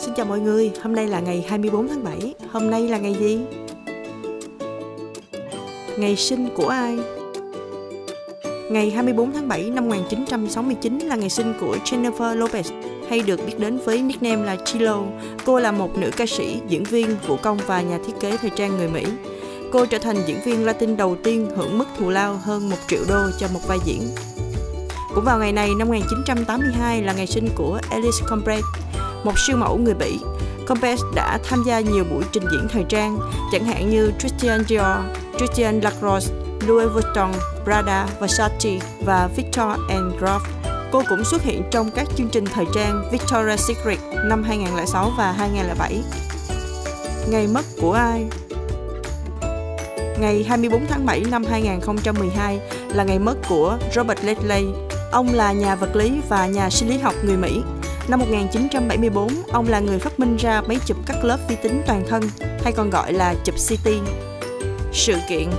Xin chào mọi người, hôm nay là ngày 24 tháng 7. Hôm nay là ngày gì? Ngày sinh của ai? Ngày 24 tháng 7 năm 1969 là ngày sinh của Jennifer Lopez, hay được biết đến với nickname là Chilo. Cô là một nữ ca sĩ, diễn viên, vũ công và nhà thiết kế thời trang người Mỹ. Cô trở thành diễn viên Latin đầu tiên hưởng mức thù lao hơn 1 triệu đô cho một vai diễn. Cũng vào ngày này năm 1982 là ngày sinh của Alice Combret, một siêu mẫu người Bỉ. Combes đã tham gia nhiều buổi trình diễn thời trang, chẳng hạn như Christian Dior, Christian Lacroix, Louis Vuitton, Prada, Versace và Victor and Groff. Cô cũng xuất hiện trong các chương trình thời trang Victoria's Secret năm 2006 và 2007. Ngày mất của ai? Ngày 24 tháng 7 năm 2012 là ngày mất của Robert Ledley. Ông là nhà vật lý và nhà sinh lý học người Mỹ. Năm 1974, ông là người phát minh ra máy chụp cắt lớp vi tính toàn thân, hay còn gọi là chụp CT. Sự kiện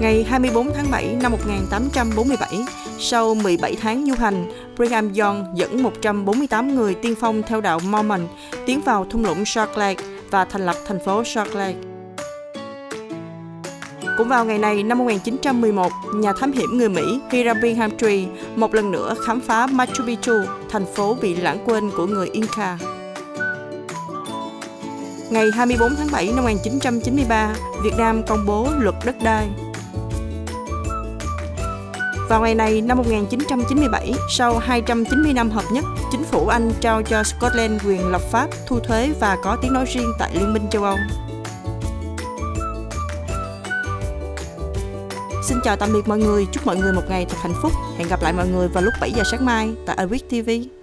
Ngày 24 tháng 7 năm 1847, sau 17 tháng du hành, Brigham Young dẫn 148 người tiên phong theo đạo Mormon tiến vào thung lũng Salt Lake và thành lập thành phố Salt Lake. Cũng vào ngày này năm 1911, nhà thám hiểm người Mỹ Hiram Hamtree một lần nữa khám phá Machu Picchu, thành phố bị lãng quên của người Inca. Ngày 24 tháng 7 năm 1993, Việt Nam công bố luật đất đai. Vào ngày này năm 1997, sau 290 năm hợp nhất, chính phủ Anh trao cho Scotland quyền lập pháp, thu thuế và có tiếng nói riêng tại Liên minh châu Âu. Xin chào tạm biệt mọi người, chúc mọi người một ngày thật hạnh phúc. Hẹn gặp lại mọi người vào lúc 7 giờ sáng mai tại Awake TV.